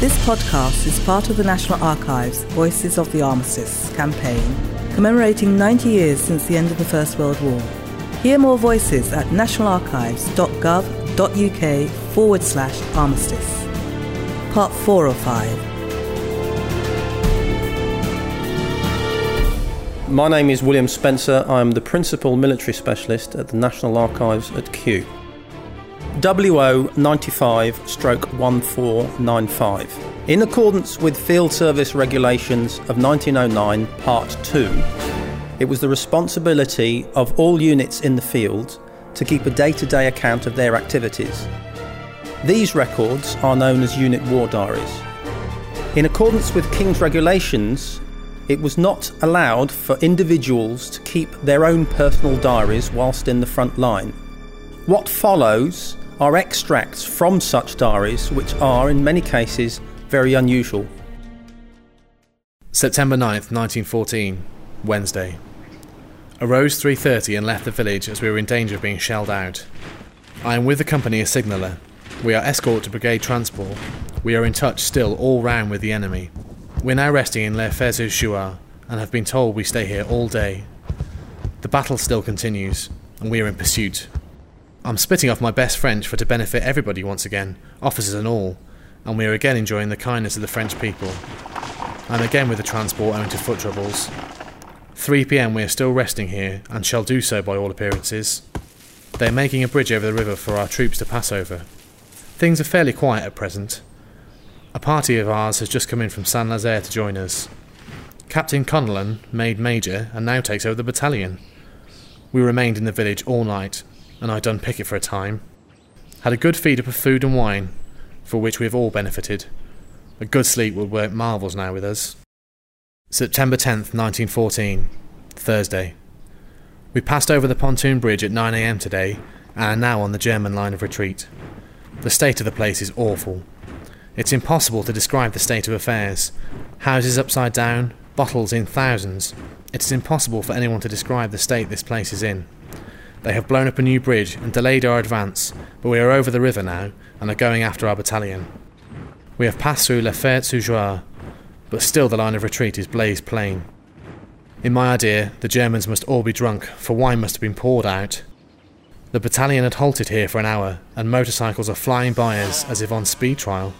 This podcast is part of the National Archives Voices of the Armistice campaign, commemorating 90 years since the end of the First World War. Hear more voices at nationalarchives.gov.uk forward slash armistice. Part 4 of 5. My name is William Spencer. I am the Principal Military Specialist at the National Archives at Kew. WO 95 stroke 1495. In accordance with Field Service Regulations of 1909, Part 2, it was the responsibility of all units in the field to keep a day to day account of their activities. These records are known as unit war diaries. In accordance with King's Regulations, it was not allowed for individuals to keep their own personal diaries whilst in the front line. What follows are extracts from such diaries, which are, in many cases, very unusual. September 9th, 1914, Wednesday. Arose 3.30 and left the village as we were in danger of being shelled out. I am with the company as signaller. We are escort to brigade transport. We are in touch still all round with the enemy. We're now resting in Les Fers Jouarre and have been told we stay here all day. The battle still continues, and we are in pursuit. I'm spitting off my best French for to benefit everybody once again, officers and all, and we are again enjoying the kindness of the French people. I'm again with the transport owing to foot troubles. 3 pm we are still resting here, and shall do so by all appearances. They are making a bridge over the river for our troops to pass over. Things are fairly quiet at present. A party of ours has just come in from Saint Lazare to join us. Captain Connellan made major and now takes over the battalion. We remained in the village all night, and I done picket for a time. Had a good feed up of food and wine, for which we have all benefited. A good sleep would work marvels now with us. September 10th, 1914, Thursday. We passed over the pontoon bridge at 9am today and are now on the German line of retreat. The state of the place is awful. It's impossible to describe the state of affairs. Houses upside down, bottles in thousands. It is impossible for anyone to describe the state this place is in. They have blown up a new bridge and delayed our advance, but we are over the river now and are going after our battalion. We have passed through Les Fers Jouarre, but still the line of retreat is blazed plain. In my idea, the Germans must all be drunk, for wine must have been poured out. The battalion had halted here for an hour, and motorcycles are flying by us as if on speed trial.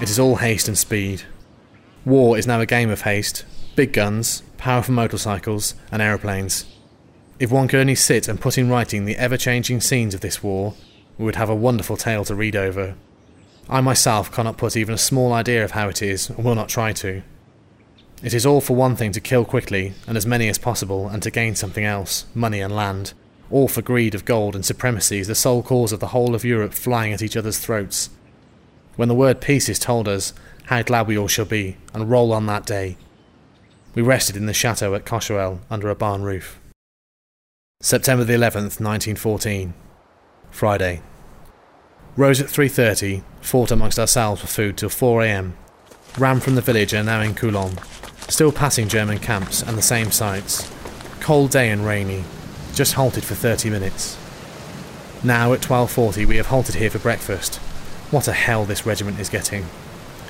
It is all haste and speed. War is now a game of haste, big guns, powerful motorcycles, and aeroplanes. If one could only sit and put in writing the ever changing scenes of this war, we would have a wonderful tale to read over. I myself cannot put even a small idea of how it is, and will not try to. It is all for one thing to kill quickly, and as many as possible, and to gain something else money and land. All for greed of gold and supremacy is the sole cause of the whole of Europe flying at each other's throats. When the word peace is told us, how glad we all shall be, and roll on that day. We rested in the chateau at Cocherel under a barn roof. September the 11th, 1914. Friday. Rose at 3.30, fought amongst ourselves for food till 4am. Ran from the village and now in Coulon. Still passing German camps and the same sights. Cold day and rainy. Just halted for 30 minutes. Now at 12.40 we have halted here for breakfast. What a hell this regiment is getting.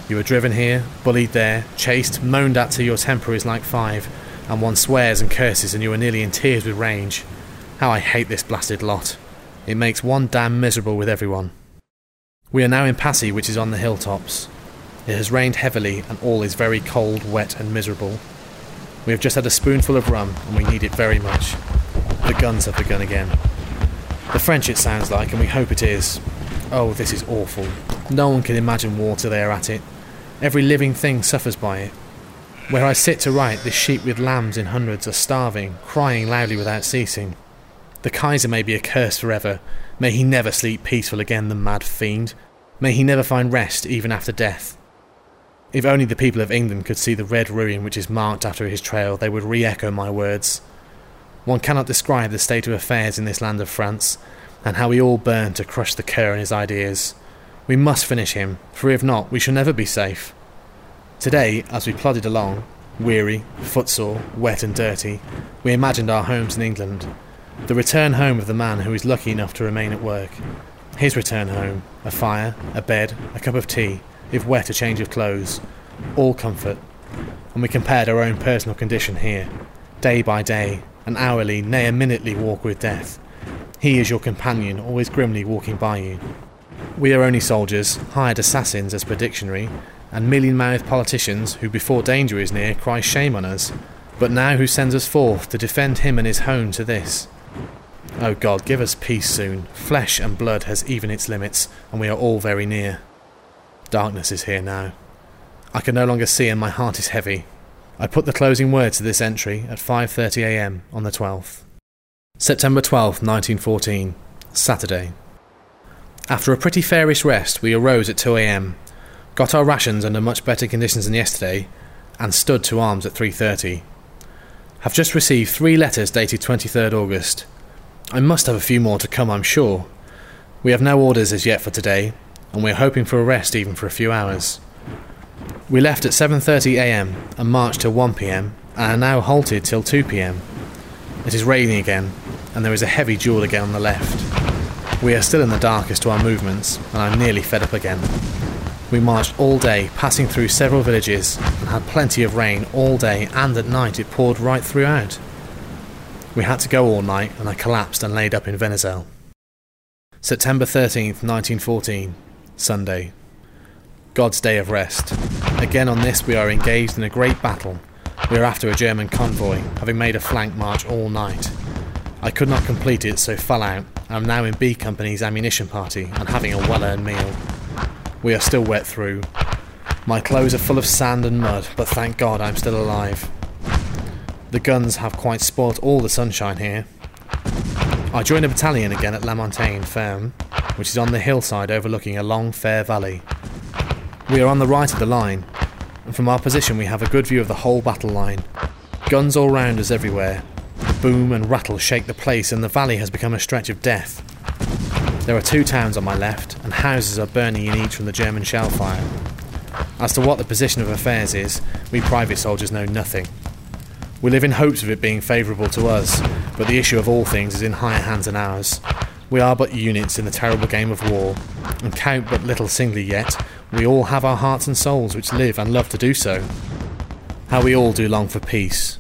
You were driven here, bullied there, chased, moaned at till your temper is like five, and one swears and curses and you are nearly in tears with rage. How I hate this blasted lot. It makes one damn miserable with everyone. We are now in Passy, which is on the hilltops. It has rained heavily and all is very cold, wet, and miserable. We have just had a spoonful of rum and we need it very much. The guns have begun again. The French it sounds like, and we hope it is, Oh, this is awful. No one can imagine war till they are at it. Every living thing suffers by it. Where I sit to write, the sheep with lambs in hundreds are starving, crying loudly without ceasing. The Kaiser may be accursed forever. May he never sleep peaceful again, the mad fiend. May he never find rest even after death. If only the people of England could see the red ruin which is marked after his trail, they would re echo my words. One cannot describe the state of affairs in this land of France, and how we all burn to crush the cur and his ideas. We must finish him, for if not, we shall never be safe. Today, as we plodded along, weary, footsore, wet and dirty, we imagined our homes in England. The return home of the man who is lucky enough to remain at work. His return home, a fire, a bed, a cup of tea, if wet a change of clothes, all comfort. And we compared our own personal condition here, day by day, an hourly, nay a minutely walk with death. He is your companion, always grimly walking by you. We are only soldiers, hired assassins as per dictionary, and million mouthed politicians who, before danger is near, cry shame on us, but now who sends us forth to defend him and his home to this. Oh God, give us peace soon. Flesh and blood has even its limits, and we are all very near. Darkness is here now. I can no longer see, and my heart is heavy. I put the closing words to this entry at 5:30 a.m. on the 12th. September 12th, 1914, Saturday. After a pretty fairish rest, we arose at 2 a.m., got our rations under much better conditions than yesterday, and stood to arms at 3:30. Have just received three letters dated 23rd August. I must have a few more to come, I'm sure. We have no orders as yet for today, and we are hoping for a rest even for a few hours. We left at 7:30 a.m. and marched till 1 p.m. and are now halted till 2 p.m. It is raining again, and there is a heavy duel again on the left. We are still in the dark as to our movements, and I'm nearly fed up again. We marched all day, passing through several villages, and had plenty of rain all day, and at night it poured right throughout. We had to go all night, and I collapsed and laid up in Venizel. September 13th, 1914, Sunday. God's day of rest. Again on this, we are engaged in a great battle. We are after a German convoy, having made a flank march all night. I could not complete it, so fell out. I am now in B Company's ammunition party and having a well earned meal. We are still wet through. My clothes are full of sand and mud, but thank God I'm still alive. The guns have quite spoilt all the sunshine here. I joined a battalion again at La Montagne Ferme, which is on the hillside overlooking a long, fair valley. We are on the right of the line, and from our position we have a good view of the whole battle line. Guns all round us everywhere. The boom and rattle shake the place, and the valley has become a stretch of death. There are two towns on my left, and houses are burning in each from the German shell fire. As to what the position of affairs is, we private soldiers know nothing. We live in hopes of it being favourable to us, but the issue of all things is in higher hands than ours. We are but units in the terrible game of war, and count but little singly yet, we all have our hearts and souls which live and love to do so. How we all do long for peace.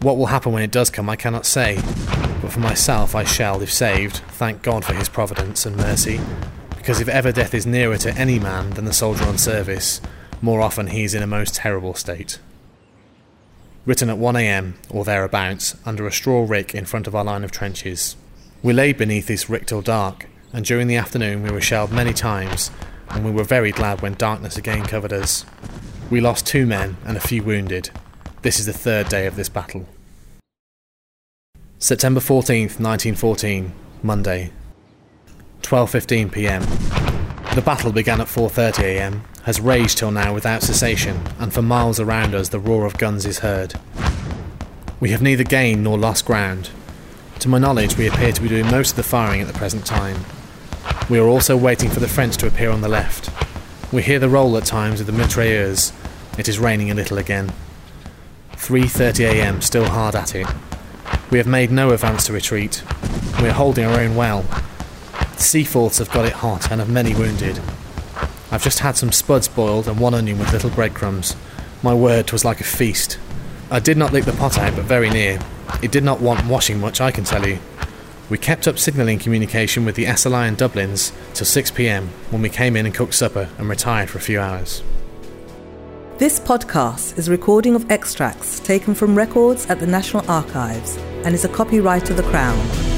What will happen when it does come, I cannot say, but for myself I shall, if saved, thank God for his providence and mercy, because if ever death is nearer to any man than the soldier on service, more often he is in a most terrible state. Written at 1am, or thereabouts, under a straw rick in front of our line of trenches. We lay beneath this rick till dark, and during the afternoon we were shelled many times, and we were very glad when darkness again covered us. We lost two men and a few wounded. This is the third day of this battle. September 14th, 1914, Monday. 12:15 p.m. The battle began at 4:30 a.m. has raged till now without cessation, and for miles around us the roar of guns is heard. We have neither gained nor lost ground. To my knowledge, we appear to be doing most of the firing at the present time. We are also waiting for the French to appear on the left. We hear the roll at times of the mitrailleurs. It is raining a little again. 3:30 a.m. still hard at it. We have made no advance to retreat. We are holding our own well. The Seaforths have got it hot and have many wounded. I've just had some spuds boiled and one onion with little breadcrumbs. My word 'twas like a feast. I did not lick the pot out, but very near. It did not want washing much, I can tell you. We kept up signalling communication with the SLI and Dublins till 6pm when we came in and cooked supper and retired for a few hours. This podcast is a recording of extracts taken from records at the National Archives and is a copyright of the Crown.